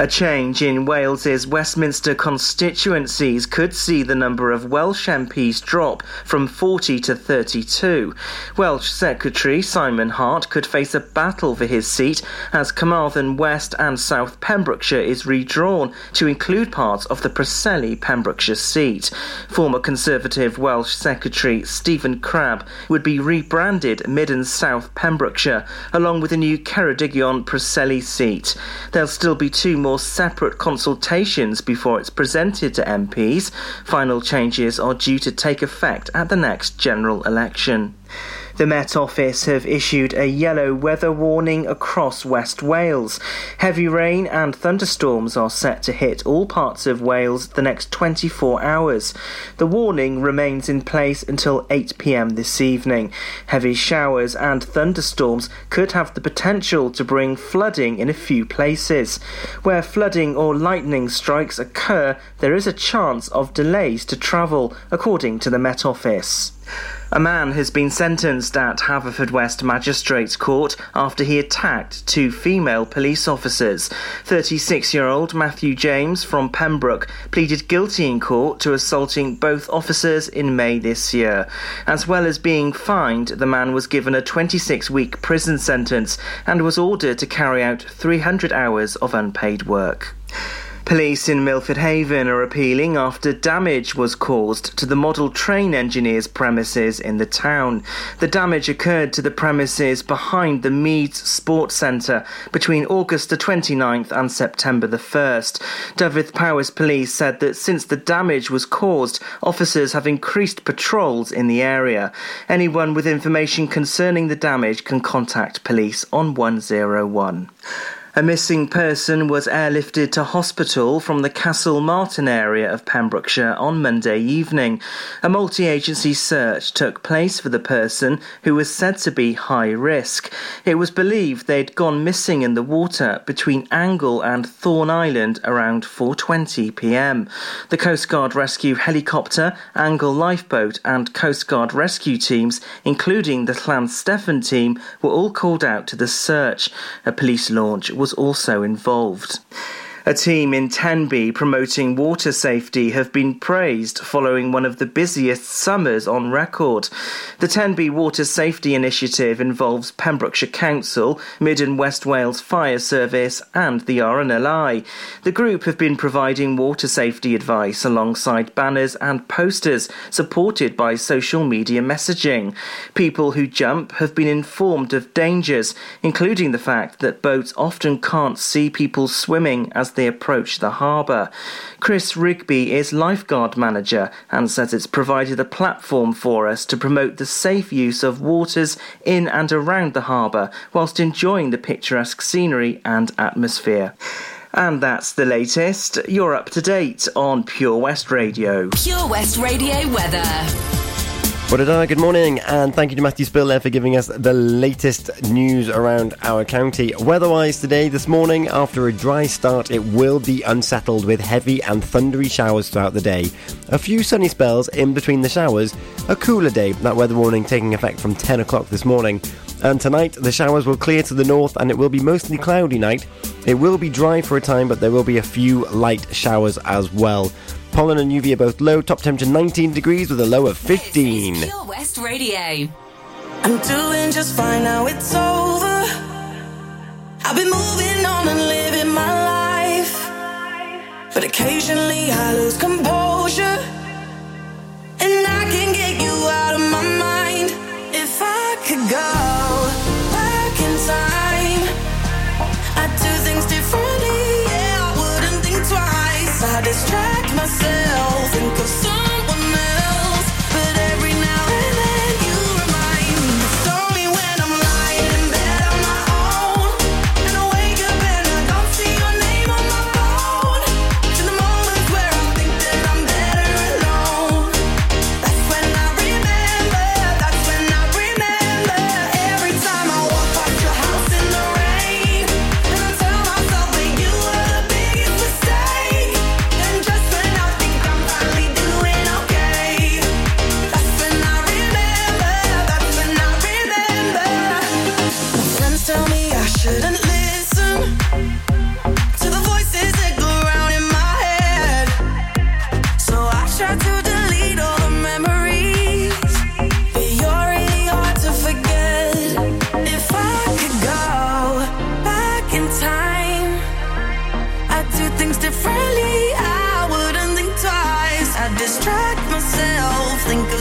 A change in Wales's Westminster constituencies could see the number of Welsh MPs drop from 40 to 32. Welsh Secretary Simon Hart could face a battle for his seat as Carmarthen West and South Pembrokeshire is redrawn to include parts of the Preseli Pembrokeshire seat. Former Conservative Welsh Secretary Stephen Crabb would be rebranded Mid and South Pembrokeshire along with a new Ceredigion Preseli seat. There'll still be two more separate consultations before it's presented to MPs. Final changes are due to take effect at the next general election. The Met Office have issued a yellow weather warning across West Wales. Heavy rain and thunderstorms are set to hit all parts of Wales the next 24 hours. The warning remains in place until 8 pm this evening. Heavy showers and thunderstorms could have the potential to bring flooding in a few places. Where flooding or lightning strikes occur, there is a chance of delays to travel, according to the Met Office. A man has been sentenced at Haverfordwest Magistrates Court after he attacked two female police officers. 36 year old Matthew James from Pembroke pleaded guilty in court to assaulting both officers in May this year. As well as being fined, the man was given a 26 week prison sentence and was ordered to carry out 300 hours of unpaid work. Police in Milford Haven are appealing after damage was caused to the model train engineer's premises in the town. The damage occurred to the premises behind the Meads Sports Centre between August the 29th and September the 1st. Dyfed Powys Police said that since the damage was caused, officers have increased patrols in the area. Anyone with information concerning the damage can contact police on 101. A missing person was airlifted to hospital from the Castlemartin area of Pembrokeshire on Monday evening. A multi agency search took place for the person who was said to be high risk. It was believed they'd gone missing in the water between Angle and Thorn Island around 4:20 p.m. The Coast Guard rescue helicopter, Angle lifeboat and Coast Guard rescue teams, including the Llanstefan team, were all called out to the search. A police launch was also involved. A team in Tenby promoting water safety have been praised following one of the busiest summers on record. The Tenby Water Safety Initiative involves Pembrokeshire Council, Mid and West Wales Fire Service, and the RNLI. The group have been providing water safety advice alongside banners and posters supported by social media messaging. People who jump have been informed of dangers, including the fact that boats often can't see people swimming as they approach the harbour. Chris Rigby is lifeguard manager and says it's provided a platform for us to promote the safe use of waters in and around the harbour whilst enjoying the picturesque scenery and atmosphere. And that's the latest. You're up to date on Pure West Radio. Pure West Radio weather. A good morning, and thank you to Matthew Spill there for giving us the latest news around our county. Weather-wise today, this morning, after a dry start, it will be unsettled with heavy and thundery showers throughout the day. A few sunny spells in between the showers. A cooler day, that weather warning taking effect from 10 o'clock this morning. And tonight, the showers will clear to the north and it will be mostly cloudy night. It will be dry for a time, but there will be a few light showers as well. Pollen and UV are both low, top temperature 19 degrees with a low of 15. Pure West Radio. I'm doing just fine now, it's over. I've been moving on and living my life. But occasionally I lose composure. And I can get you out of my mind. If I could go myself, of someone distract myself, think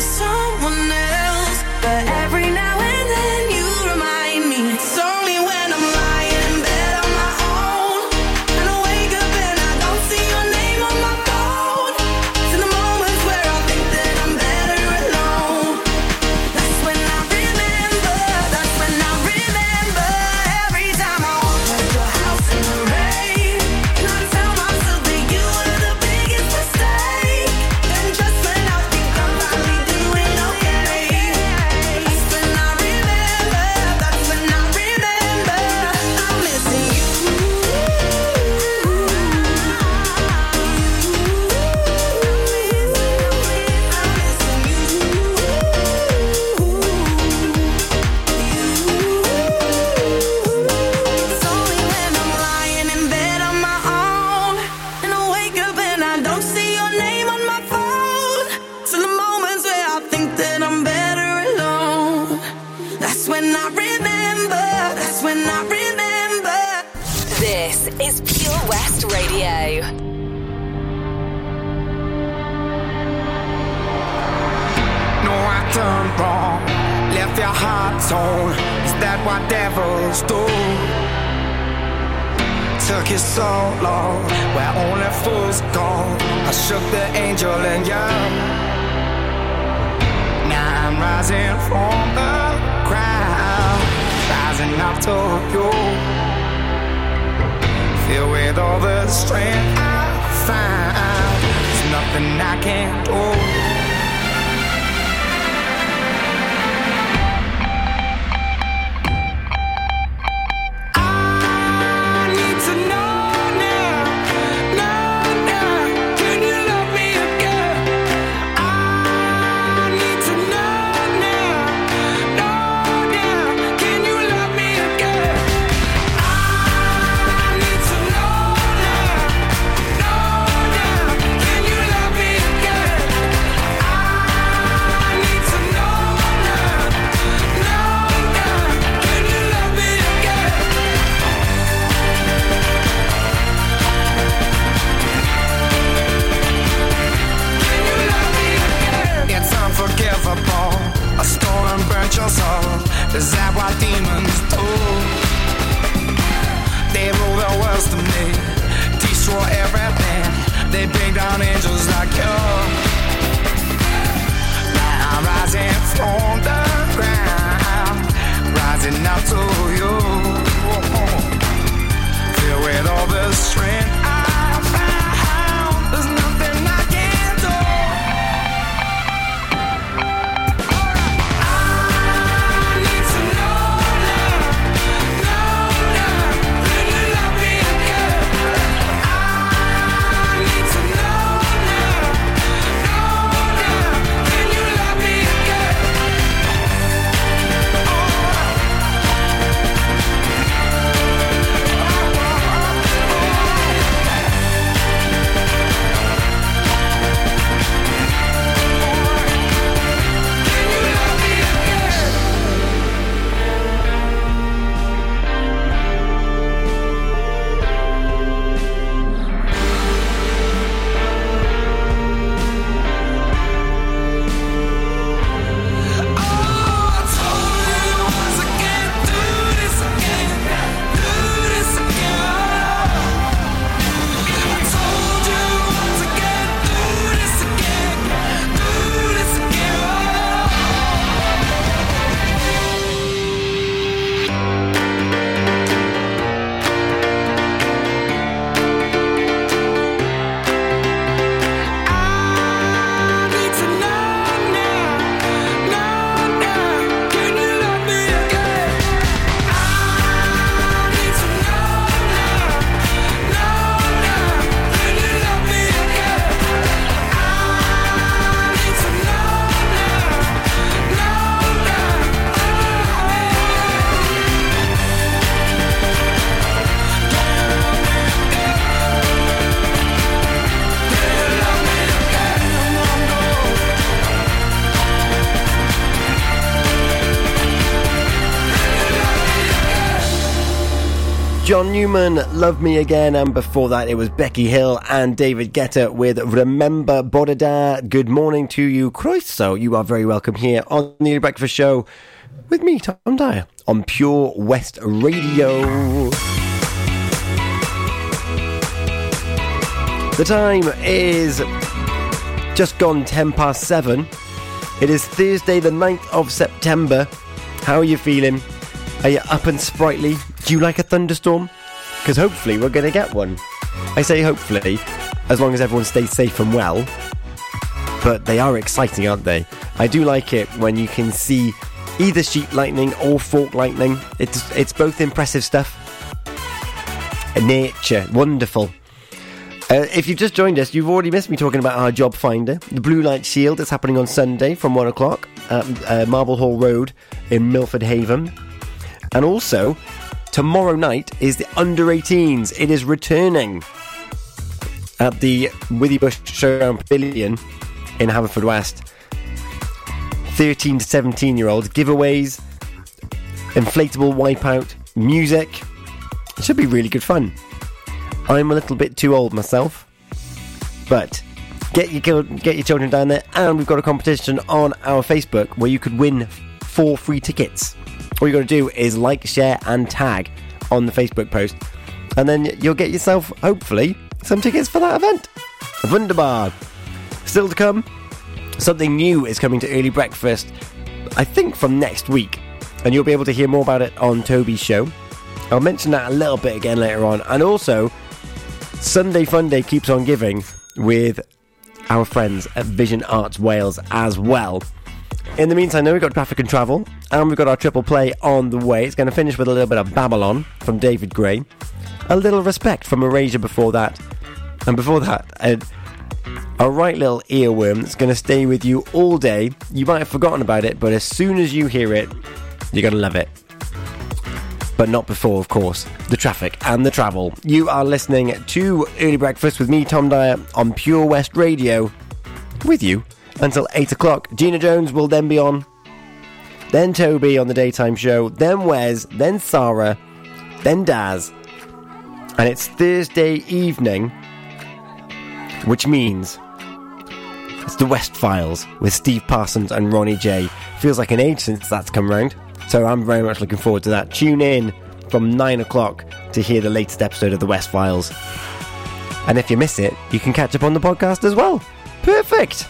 John Newman, Love Me Again, and before that it was Becky Hill and David Guetta with Remember Bodada. Good morning to you, So You are very welcome here on the Breakfast Show with me, Tom Dyer, on Pure West Radio. The time is just gone 10 past 7. It is Thursday, the 9th of September. How are you feeling? Are you up and sprightly? Do you like a thunderstorm? Because hopefully we're going to get one. I say hopefully, as long as everyone stays safe and well. But they are exciting, aren't they? I do like it when you can see either sheet lightning or fork lightning. It's it's both impressive stuff. Nature, wonderful. Uh, if you've just joined us, you've already missed me talking about our job finder, the Blue Light Shield. It's happening on Sunday from one o'clock at uh, Marble Hall Road in Milford Haven, and also tomorrow night is the under 18s. It is returning at the Withybush Showground Pavilion in Haverfordwest. 13 to 17 year olds, giveaways, inflatable wipeout, music. It should be really good fun. I'm a little bit too old myself, but get your get your children down there, and we've got a competition on our Facebook where you could win four free tickets. All you got to do is like, share, and tag on the Facebook post, and then you'll get yourself, hopefully, some tickets for that event. Wunderbar. Still to come, something new is coming to early breakfast. I think from next week, and you'll be able to hear more about it on Toby's show. I'll mention that a little bit again later on, and also Sunday Funday keeps on giving with our friends at Vision Arts Wales as well. In the meantime, now we've got traffic and travel, and we've got our triple play on the way. It's going to finish with a little bit of Babylon from David Gray, a little respect from Erasure before that, and before that, a, a right little earworm that's going to stay with you all day. You might have forgotten about it, but as soon as you hear it, you're going to love it. But not before, of course, the traffic and the travel. You are listening to Early Breakfast with me, Tom Dyer, on Pure West Radio, with you until 8 o'clock. Gina Jones will then be on. Then Toby on the daytime show. Then Wes. Then Sarah. Then Daz. And it's Thursday evening, which means it's the West Files with Steve Parsons and Ronnie J. Feels like an age since that's come round. So I'm very much looking forward to that. Tune in from 9 o'clock to hear the latest episode of the West Files. And if you miss it, you can catch up on the podcast as well. Perfect!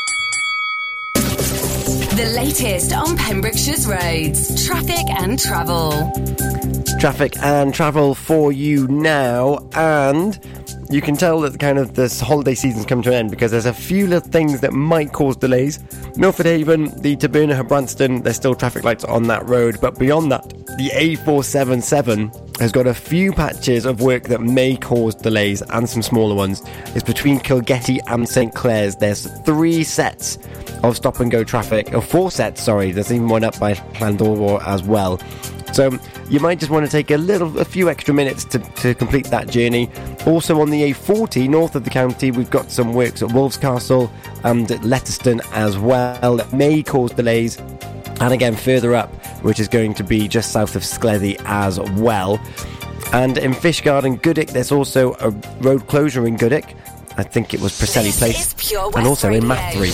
The latest on Pembrokeshire's roads, traffic and travel. Traffic and travel for you now, and you can tell that kind of this holiday season's come to an end because there's a few little things that might cause delays. Milford Haven, the Taberna Branston, there's still traffic lights on that road, but beyond that, the A477 has got a few patches of work that may cause delays and some smaller ones. It's between Kilgetty and St Clears. There's three sets of stop and go traffic, or four sets, sorry. There's even one up by Llanddowror as well. So you might just want to take a little, a few extra minutes to, to complete that journey. Also on the A40 north of the county, we've got some works at Wolfscastle and at Letterston as well that may cause delays. And again, further up, which is going to be just south of Scleddau as well. And in Fishguard and Goodwick, there's also a road closure in Goodwick. I think it was Preseli Place. And also in Mathry.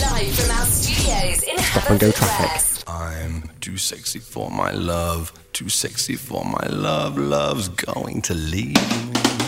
Stop and go traffic. I'm too sexy for my love, too sexy for my love, love's going to leave me.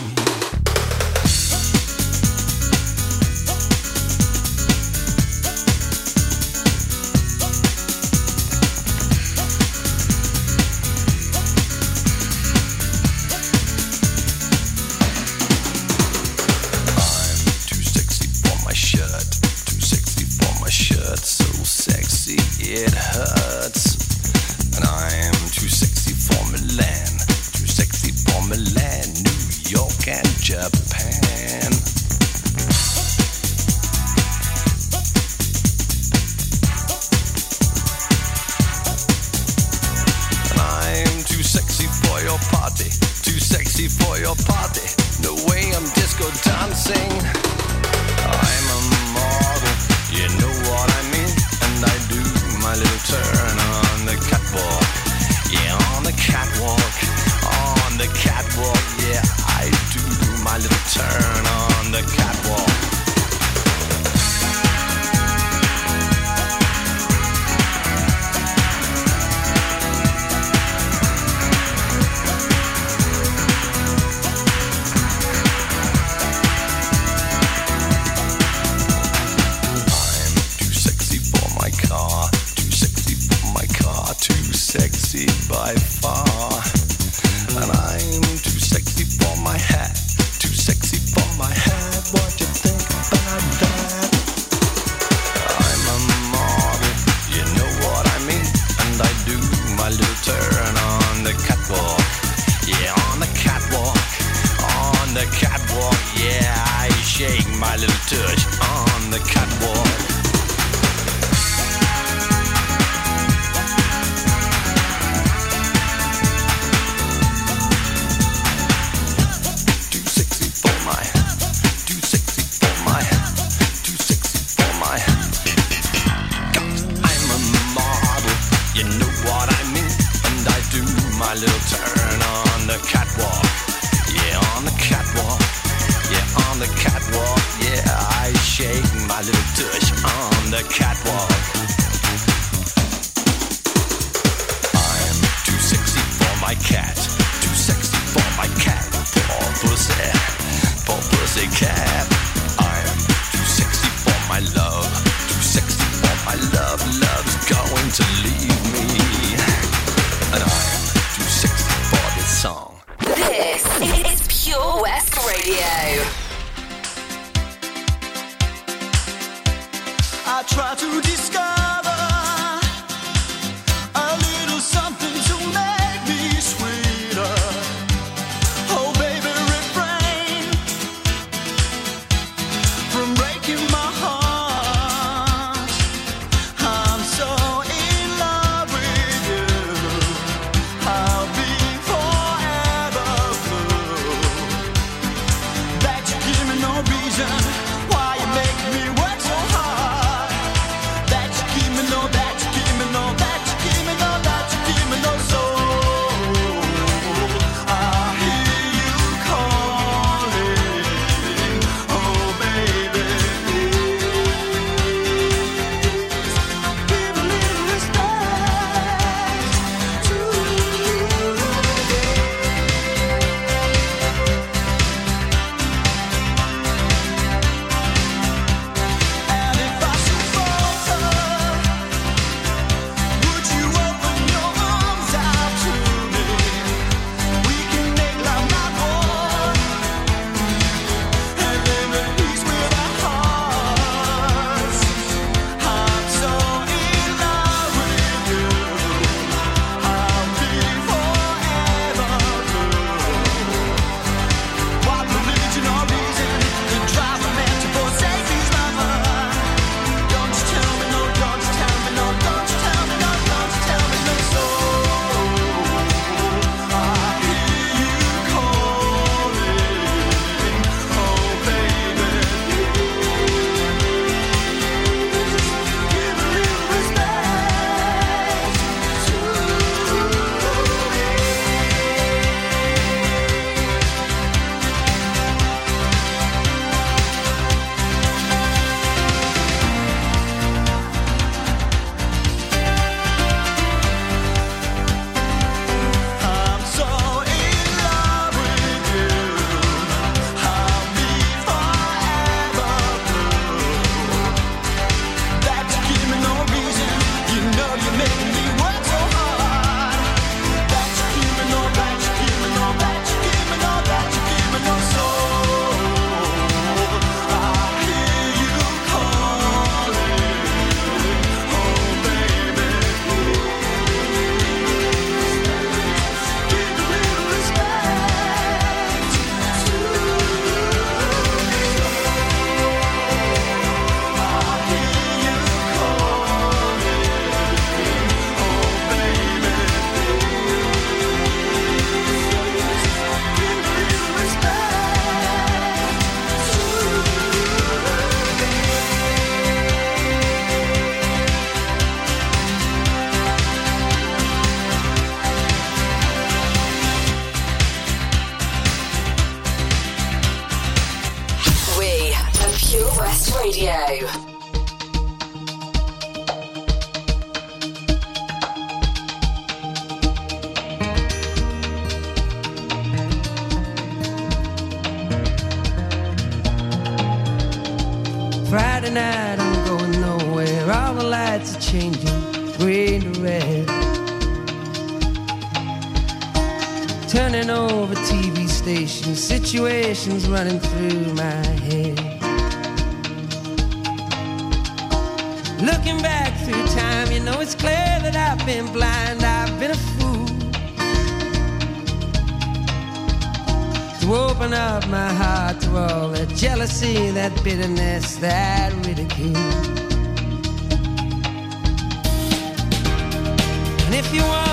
Night, I'm going nowhere. All the lights are changing, green to red. Turning over TV stations, situations running through my head. Looking back through time, you know it's clear that I've been blind, To open up my heart to all that jealousy, that bitterness, that ridicule. And if you want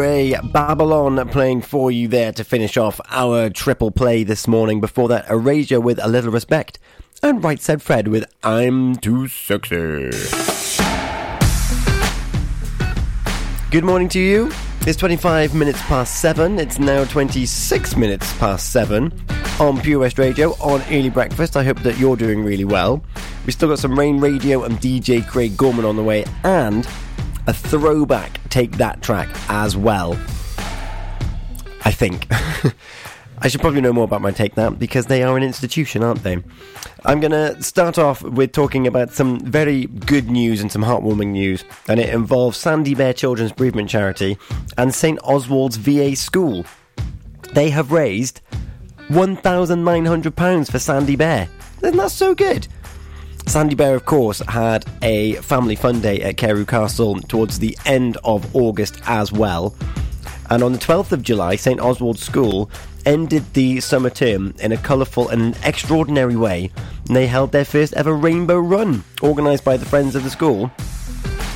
Babylon playing for you there to finish off our triple play this morning. Before that, Erasure with A Little Respect. And Right Said Fred with I'm Too Sexy. Good morning to you. It's 25 minutes past 7. It's now 26 minutes past 7 on Pure West Radio on Early Breakfast. I hope that you're doing really well. We've still got some Rain Radio and DJ Craig Gorman on the way and a throwback Take That track as well. I think. I should probably know more about my Take That because they are an institution, aren't they? I'm going to start off with talking about some very good news and some heartwarming news, and it involves Sandy Bear Children's Bereavement Charity and St Oswald's VA School. They have raised £1,900 for Sandy Bear. Isn't that so good? Sandy Bear, of course, had a family fun day at Carew Castle towards the end of August as well. And on the 12th of July, St Oswald's School ended the summer term in a colourful and extraordinary way. They held their first ever rainbow run, organised by the friends of the school.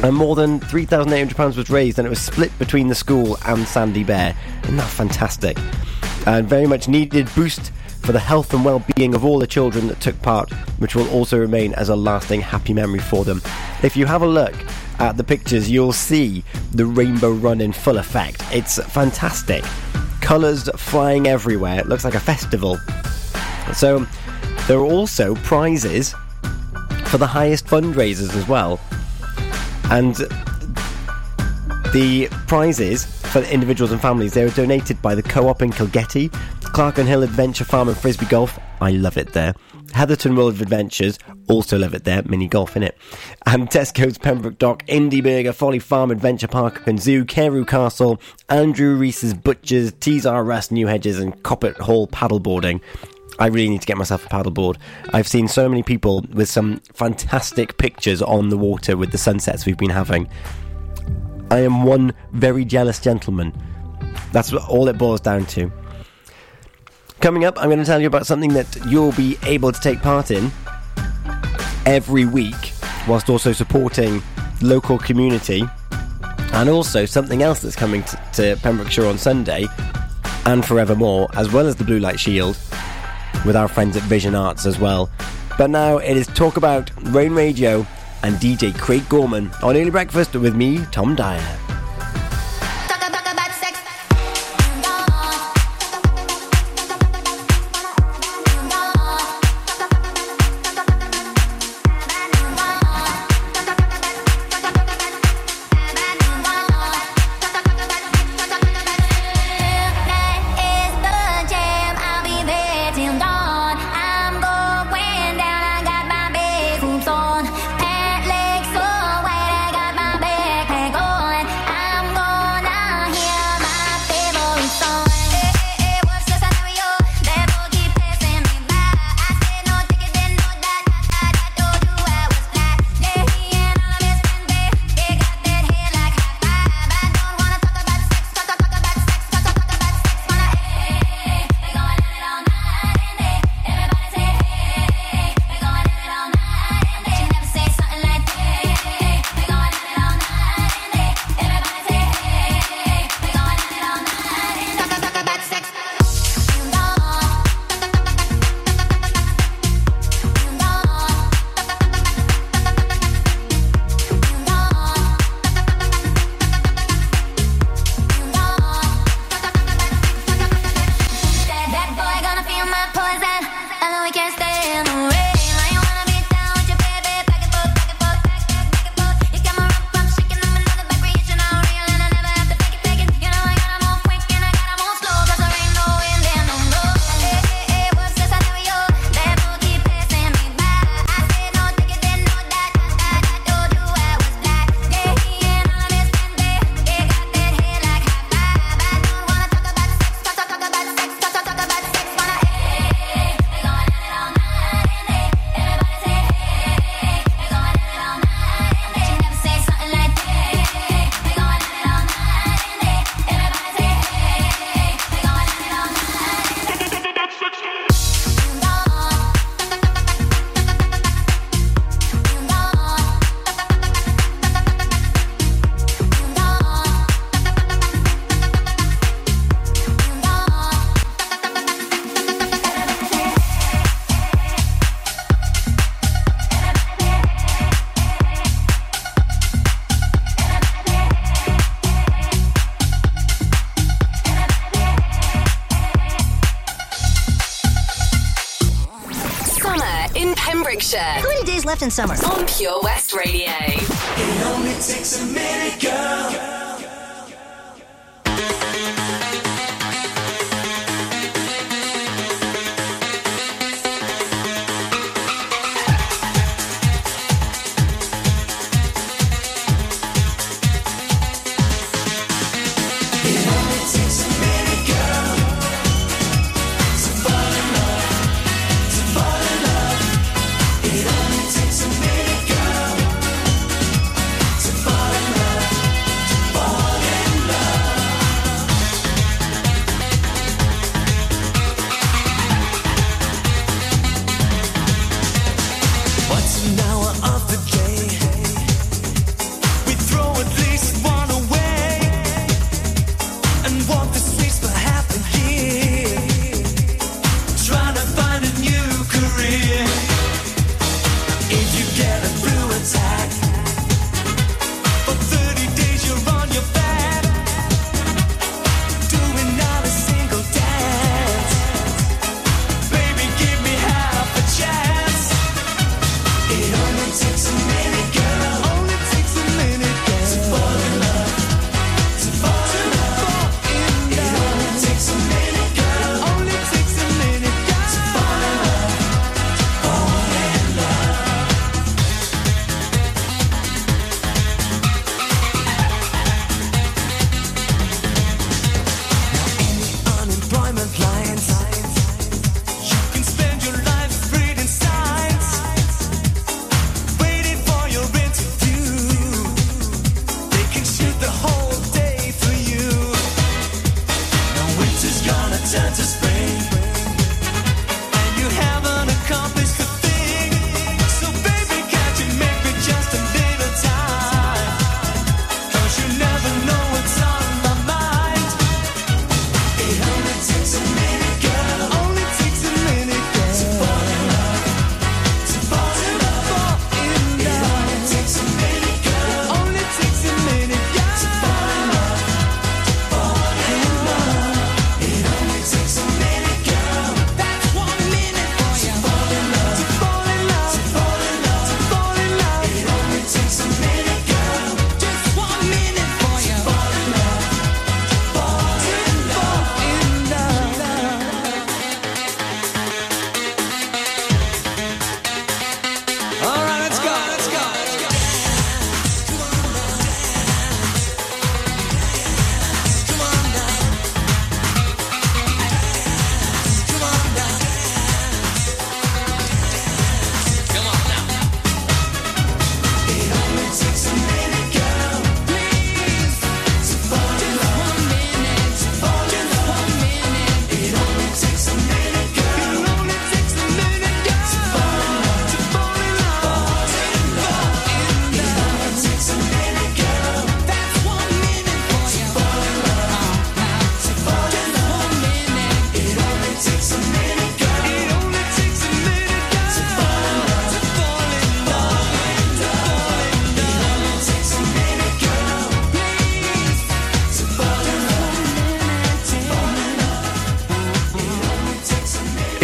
And more than £3,800 was raised, and it was split between the school and Sandy Bear. Isn't that fantastic? And very much needed boost for the health and well-being of all the children that took part, which will also remain as a lasting happy memory for them. If you have a look at the pictures, you'll see the rainbow run in full effect. It's fantastic. Colours flying everywhere. It looks like a festival. So, there are also prizes for the highest fundraisers as well. And the prizes for individuals and families, they were donated by the Co-op in Kilgetty, Clerkenhill Adventure Farm and Frisbee Golf, I love it there. Heatherton World of Adventures, also love it there, mini golf in it. And Tesco's Pembroke Dock, Indie Burger, Folly Farm Adventure Park and Zoo, Carew Castle, Andrew Reese's Butchers, Tees R Us New Hedges and Coppet Hall paddleboarding. I really need to get myself a paddleboard. I've seen so many people with some fantastic pictures on the water with the sunsets we've been having. I am one very jealous gentleman. That's all it boils down to. Coming up, I'm going to tell you about something that you'll be able to take part in every week, whilst also supporting local community, and also something else that's coming to, to Pembrokeshire on Sunday and forevermore, as well as the Blue Light Shield, with our friends at Vision Arts as well. But now it is talk about Rain Radio and DJ Craig Gorman on Early Breakfast with me, Tom Dyer. In summer? On Pure West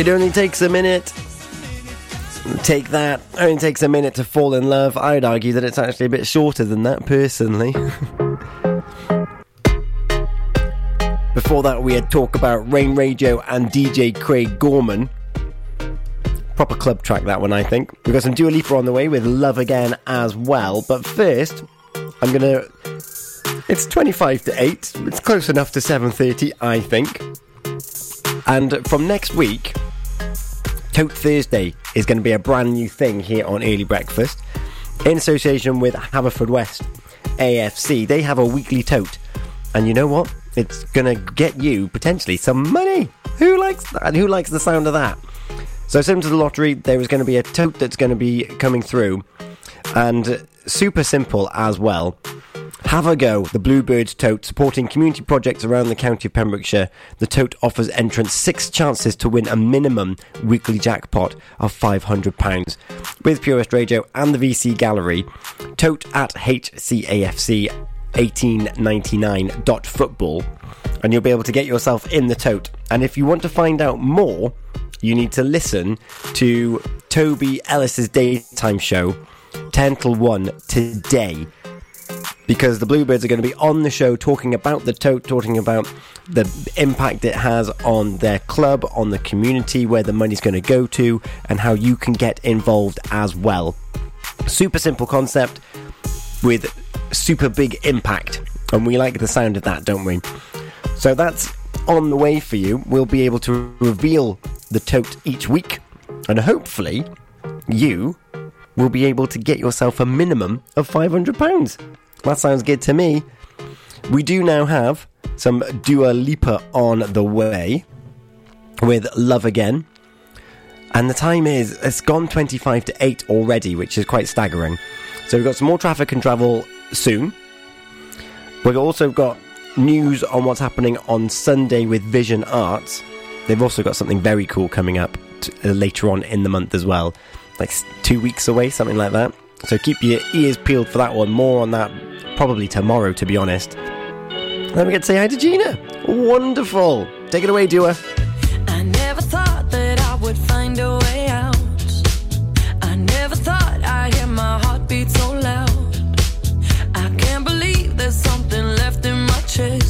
It only takes a minute. Take that. Only takes a minute to fall in love. I'd argue that it's actually a bit shorter than that, personally. Before that, we had talk about Rain Radio and DJ Craig Gorman. Proper club track, that one, I think. We've got some Dua Lipa on the way with Love Again as well. But first, I'm gonna. It's 25 to 8. It's close enough to 7.30, I think. And from next week, Tote Thursday is going to be a brand new thing here on Early Breakfast in association with Haverfordwest AFC. They have a weekly tote, and you know what? It's going to get you potentially some money. Who likes that? Who likes the sound of that? So, similar to the lottery, there is going to be a tote that's going to be coming through, and super simple as well. Have a go. The Bluebirds Tote, supporting community projects around the county of Pembrokeshire. The tote offers entrants six chances to win a minimum weekly jackpot of £500. With Pure West Radio and the VC Gallery, tote at HCAFC 1899.football, and you'll be able to get yourself in the tote. And if you want to find out more, you need to listen to Toby Ellis's daytime show, 10 till 1 today because the Bluebirds are going to be on the show talking about the tote, talking about the impact it has on their club, on the community, where the money's going to go to, and how you can get involved as well. Super simple concept with super big impact, and we like the sound of that, don't we? So that's on the way for you. We'll be able to reveal the tote each week, and hopefully, you will be able to get yourself a minimum of £500. That sounds good to me. We do now have some Dua Lipa on the way with Love Again. And the time is, it's gone 25 to 8 already, which is quite staggering. So we've got some more traffic and travel soon. We've also got news on what's happening on Sunday with Vision Arts. They've also got something very cool coming up t- uh, later on in the month as well. Like two weeks away, something like that. So keep your ears peeled for that one. More on that probably tomorrow, to be honest. Then we get to say hi to Gina. Wonderful. Take it away, Dua. I never thought that I would find a way out. I never thought I'd hear my heartbeat so loud. I can't believe there's something left in my chest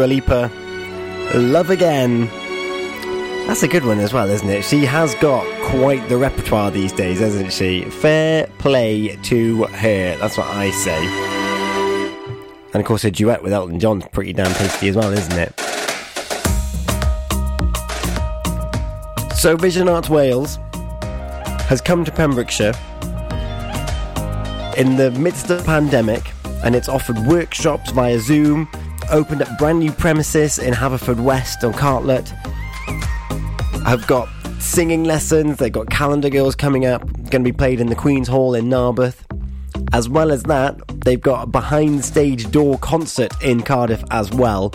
Dua Lipa, Love Again. That's a good one as well, isn't it? She has got quite the repertoire these days, hasn't she? Fair play to her. That's what I say. And of course, her duet with Elton John's pretty damn tasty as well, isn't it? So, Vision Arts Wales has come to Pembrokeshire in the midst of the pandemic and it's offered workshops via Zoom, opened up brand new premises in Haverfordwest on Cartlett. I've got singing lessons, they've got calendar girls coming up, going to be played in the Queen's Hall in Narberth. As well as that, they've got a behind stage door concert in Cardiff as well.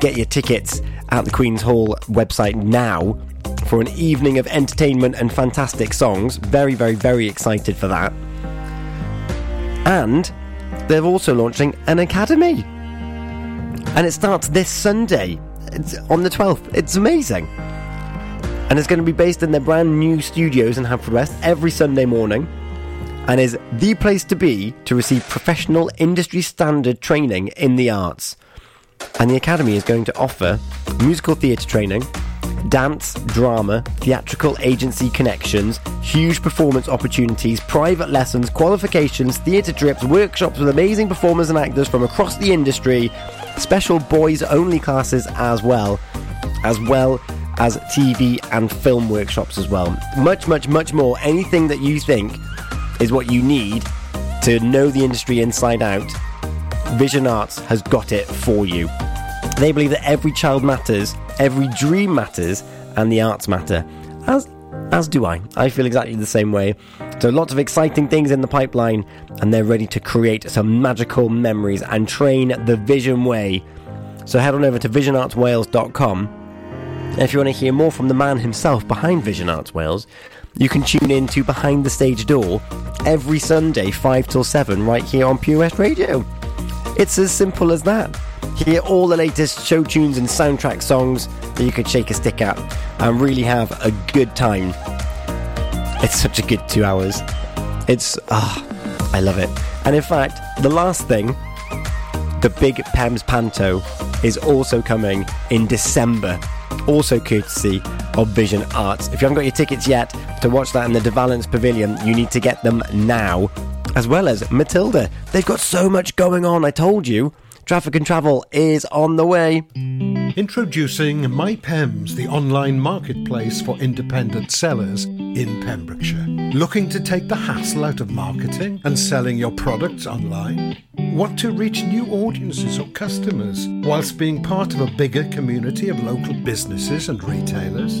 Get your tickets at the Queen's Hall website now for an evening of entertainment and fantastic songs. Very, very, very excited for that. And they're also launching an academy. And it starts this Sunday. It's on the 12th. It's amazing. And it's going to be based in their brand new studios in Haverfordwest every Sunday morning. And is the place to be to receive professional industry standard training in the arts. And the Academy is going to offer musical theatre training, dance, drama, theatrical agency connections, huge performance opportunities, private lessons, qualifications, theatre trips, workshops with amazing performers and actors from across the industry, special boys only classes as well, as well as TV and film workshops as well. Much, much, much more. Anything that you think is what you need to know the industry inside out, Vision Arts has got it for you. They believe that every child matters, every dream matters, and the arts matter. As as do I. I feel exactly the same way. So lots of exciting things in the pipeline, and they're ready to create some magical memories and train the Vision way. So head on over to visionartswales.com. And if you want to hear more from the man himself behind Vision Arts Wales, you can tune in to Behind the Stage Door every Sunday, 5 till 7, right here on Pure West Radio. It's as simple as that. Hear all the latest show tunes and soundtrack songs that you could shake a stick at and really have a good time. It's such a good two hours. It's, ah, I love it. And in fact, the last thing, the big Pems Panto, is also coming in December, also courtesy of Vision Arts. If you haven't got your tickets yet to watch that in the De Valence Pavilion, you need to get them now, as well as Matilda. They've got so much going on, I told you. Traffic and Travel is on the way. Introducing MyPems, the online marketplace for independent sellers in Pembrokeshire. Looking to take the hassle out of marketing and selling your products online? Want to reach new audiences or customers whilst being part of a bigger community of local businesses and retailers?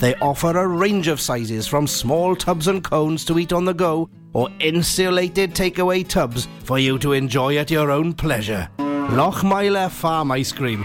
They offer a range of sizes from small tubs and cones to eat on the go or insulated takeaway tubs for you to enjoy at your own pleasure. Lochmeyler Farm Ice Cream.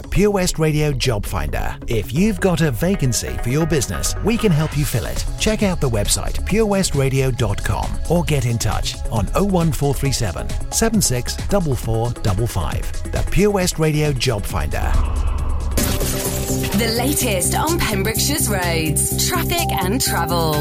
The Pure West Radio Job Finder. If you've got a vacancy for your business, we can help you fill it. Check out the website purewestradio.com or get in touch on 01437 764455. The Pure West Radio Job Finder. The latest on Pembrokeshire's roads, traffic and travel.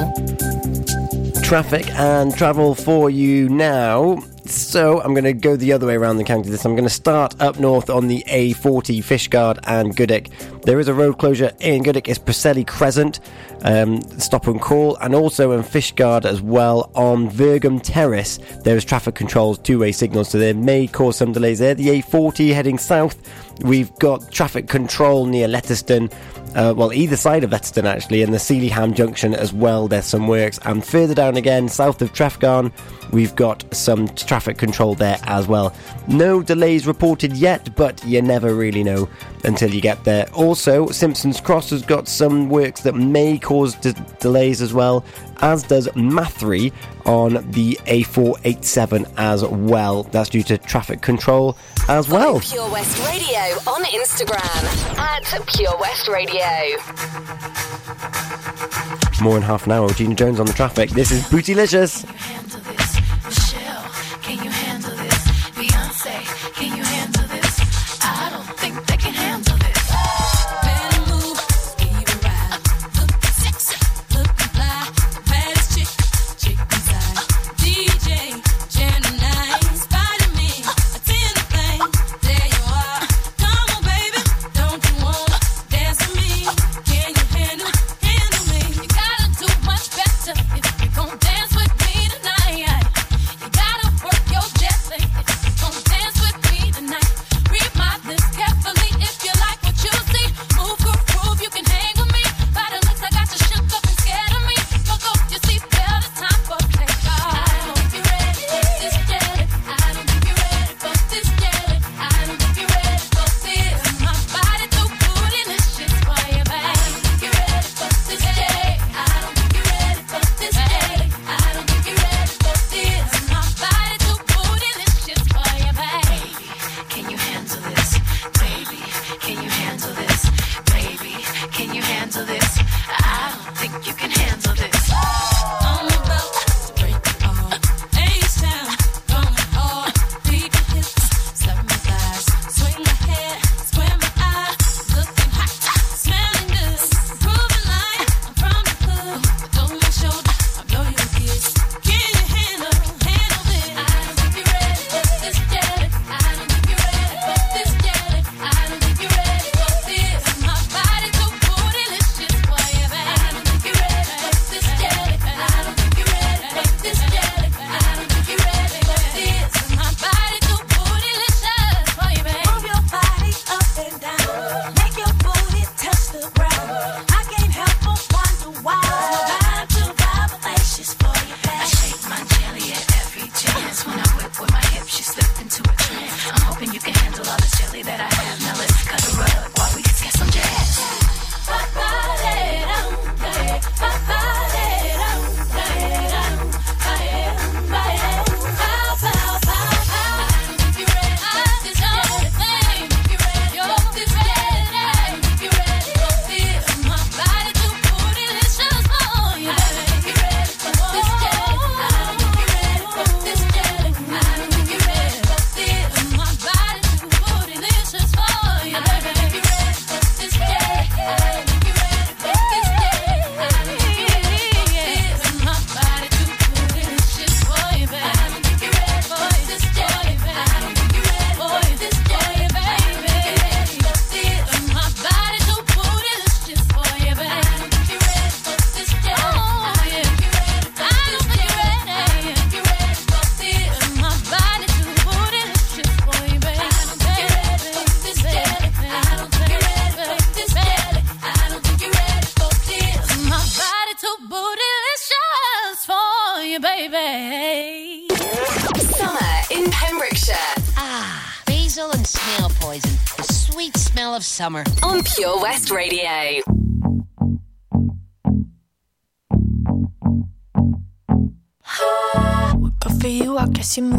traffic and travel for you now. So I'm going to go the other way around the county. This I'm going to start up north on the A40 Fishguard and Goodwick. There is a road closure in Goodwick. It's Preseli Crescent, um, stop and call, and also in Fishguard as well on Vergam Terrace. There is traffic controls, two-way signals, so there may cause some delays there. The A40 heading south. We've got traffic control near Letterston, uh, well, either side of Letterston actually, and the Sealyham Junction as well. There's some works, and further down again, south of Trefgarn, we've got some traffic control there as well. No delays reported yet, but you never really know until you get there. Also, Simpsons Cross has got some works that may cause d- delays as well, as does Mathry on the A487 as well. That's due to traffic control as well. Pure West Radio on Instagram at Pure West Radio. More than half an hour. Gina Jones on the traffic. This is Bootylicious.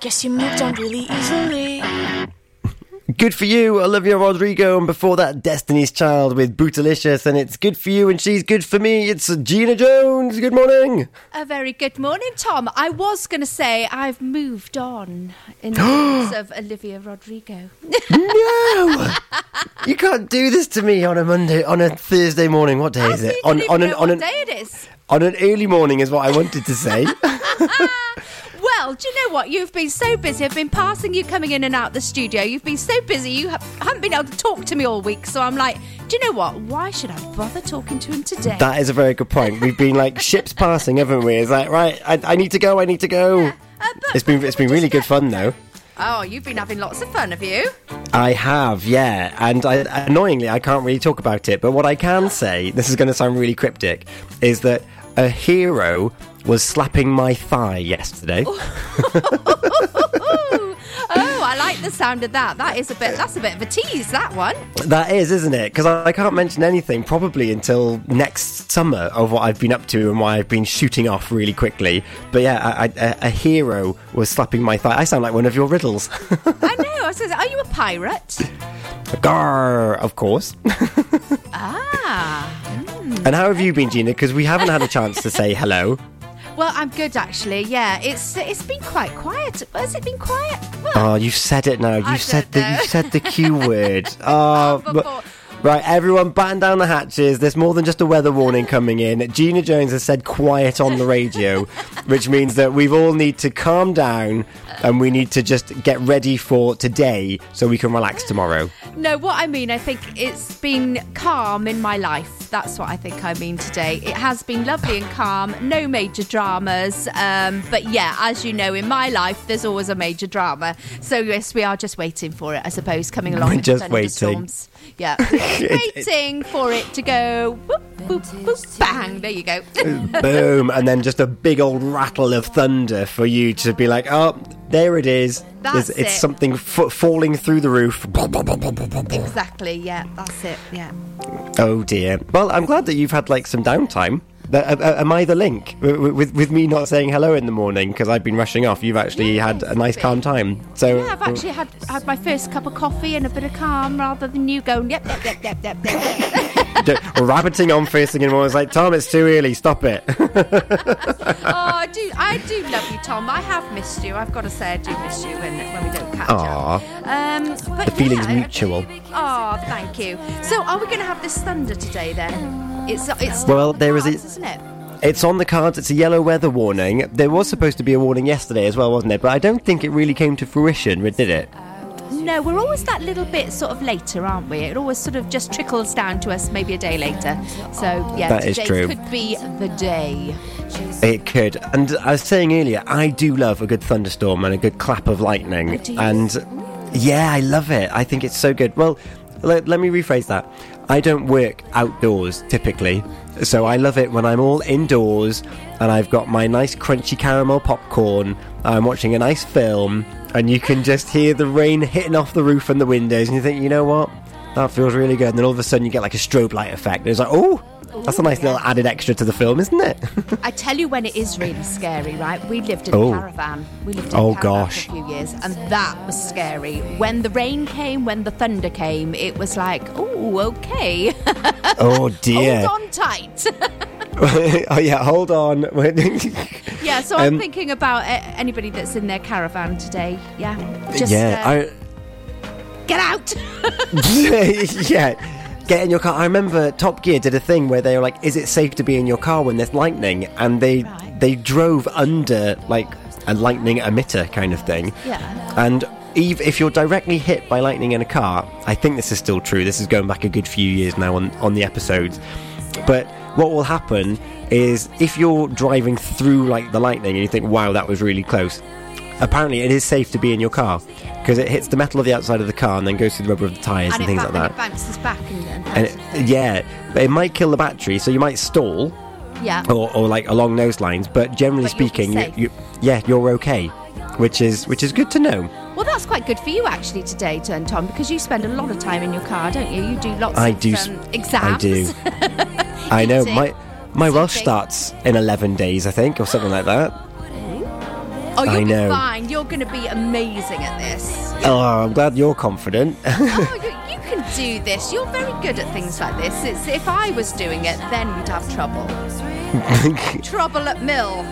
guess you moved on really easily. Good for you, Olivia Rodrigo, and before that, Destiny's Child with Bootylicious, and it's good for you, and she's good for me. It's Gina Jones. Good morning. A very good morning, Tom. I was going to say I've moved on in the terms of Olivia Rodrigo. no, you can't do this to me on a Monday, on a Thursday morning. What day oh, is it? I On don't on an on what an day it is. on an early morning is what I wanted to say. Well, do you know what? You've been so busy. I've been passing you coming in and out the studio. You've been so busy. You ha- haven't been able to talk to me all week. So I'm like, do you know what? Why should I bother talking to him today? that is a very good point. We've been like ships passing, haven't we? It's like right, I, I need to go. I need to go. Uh, it's been it's been really good fun though. Oh, you've been having lots of fun, have you? I have, yeah. And I, annoyingly, I can't really talk about it. But what I can say, this is going to sound really cryptic, is that a hero was slapping my thigh yesterday. Oh, I like the sound of that. That is a bit. That's a bit of a tease. That one. That is, isn't it? Because I, I can't mention anything probably until next summer of what I've been up to and why I've been shooting off really quickly. But yeah, I, I, a, hero was slapping my thigh. I sound like one of your riddles. I know. I was are you a pirate? Gar, of course. Ah. and how have you been, Gina? Because we haven't had a chance to say hello. Well, I'm good actually. Yeah, it's it's been quite quiet. Has it been quiet? Well, Oh, you've said it now. You've said the know. you said the Q word. Oh, but- right, everyone, batten down the hatches. There's more than just a weather warning coming in. Gina Jones has said quiet on the radio, which means that we've all need to calm down and we need to just get ready for today so we can relax tomorrow. no. What I mean, I think it's been calm in my life. That's what I think I mean today. It has been lovely and calm. No major dramas. Um, but yeah, as you know, in my life, there's always a major drama. So yes, we are just waiting for it. I suppose coming along. We're just waiting. Yeah, waiting for it to go. Boop, boop, boop, bang. There you go. Boom, and then just a big old rattle of thunder for you to be like, oh, there it is. That's it's, it's it. something f- falling through the roof. exactly. Yeah, that's it. Yeah. Oh dear. Well, I'm glad that you've had like some downtime. Uh, uh, am I the link with, with, me not saying hello in the morning because I've been rushing off? You've actually had a nice calm time. So Yeah, I've actually had had my first cup of coffee and a bit of calm rather than you going yep yep yep yep yep. yep. rabbiting on first thing in the morning. Like Tom, it's too early. Stop it. oh, I do I do love you, Tom. I have missed you. I've got to say I do miss you when when we don't catch Aw. up. Um, The feeling's yeah, mutual. Oh, thank you. So, are we going to have this thunder today then? It's it's Well, there is a- isn't it? It's on the cards. It's a yellow weather warning. There was supposed to be a warning yesterday as well, wasn't it? But I don't think it really came to fruition, did it? No, we're always that little bit sort of later, aren't we? It always sort of just trickles down to us maybe a day later. So yeah, That is true. could be the day. It could. And I was saying earlier, I do love a good thunderstorm and a good clap of lightning. you? And yeah, I love it. I think it's so good. Well, let, let me rephrase that. I don't work outdoors typically. So I love it when I'm all indoors and I've got my nice crunchy caramel popcorn. I'm watching a nice film and you can just hear the rain hitting off the roof and the windows and you think, you know what? That feels really good. And then all of a sudden you get like a strobe light effect. And it's like, oh, that's a nice little added extra to the film, isn't it? I tell you when it is really scary, right? We lived in Oh. a caravan. We lived in Oh, a caravan gosh. for a few years, and that was scary. When the rain came, when the thunder came, it was like, oh, okay. oh dear. Hold on tight. oh yeah, hold on. yeah, so I'm Um, thinking about uh, anybody that's in their caravan today. Yeah. Just yeah, uh, get out. I yeah. Get in your car. I remember Top Gear did a thing where they were like, "Is it safe to be in your car when there's lightning?" And they they drove under like a lightning emitter kind of thing. Yeah. And if you're directly hit by lightning in a car, I think this is still true. This is going back a good few years now on on the episodes. But what will happen is if you're driving through like the lightning and you think, "Wow, that was really close." Apparently, it is safe to be in your car because it hits the metal of the outside of the car and then goes through the rubber of the tires and, and things ba- like that. and it bounces back and, and, And it, yeah, but it might kill the battery, so you might stall, yeah. or, or like along those lines. But generally But speaking, you, you, yeah, you're okay, which is which is good to know. Well, that's quite good for you actually today, Turn Tom, because you spend a lot of time in your car, don't you? You do lots I of do. um, exams. I do. I know my my Welsh starts in eleven days, I think, or something like that. Oh, you'll I be know. fine. You're going to be amazing at this. Oh, I'm glad you're confident. oh, you, you can do this. You're very good at things like this. It's, if I was doing it, then we'd have trouble. trouble at mill.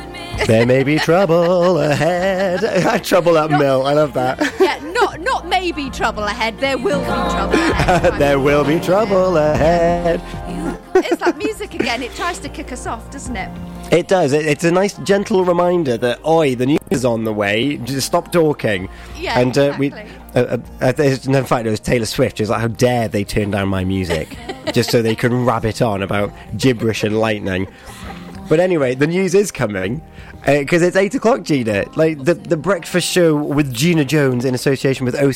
there may be trouble ahead. trouble at mill. I love that. yeah, not not maybe trouble ahead. There will be trouble ahead. there will be trouble ahead. it's that music again. It tries to kick us off, doesn't it? It does. It, it's a nice, gentle reminder that, oi, the news is on the way. Just stop talking. Yeah, and uh, exactly. uh, uh, uh, in fact, it was Taylor Swift. It was like, how dare they turn down my music just so they can rabbit on about gibberish and lightning. But anyway, the news is coming because it's eight o'clock, Gina. Like the the breakfast show with Gina Jones in association with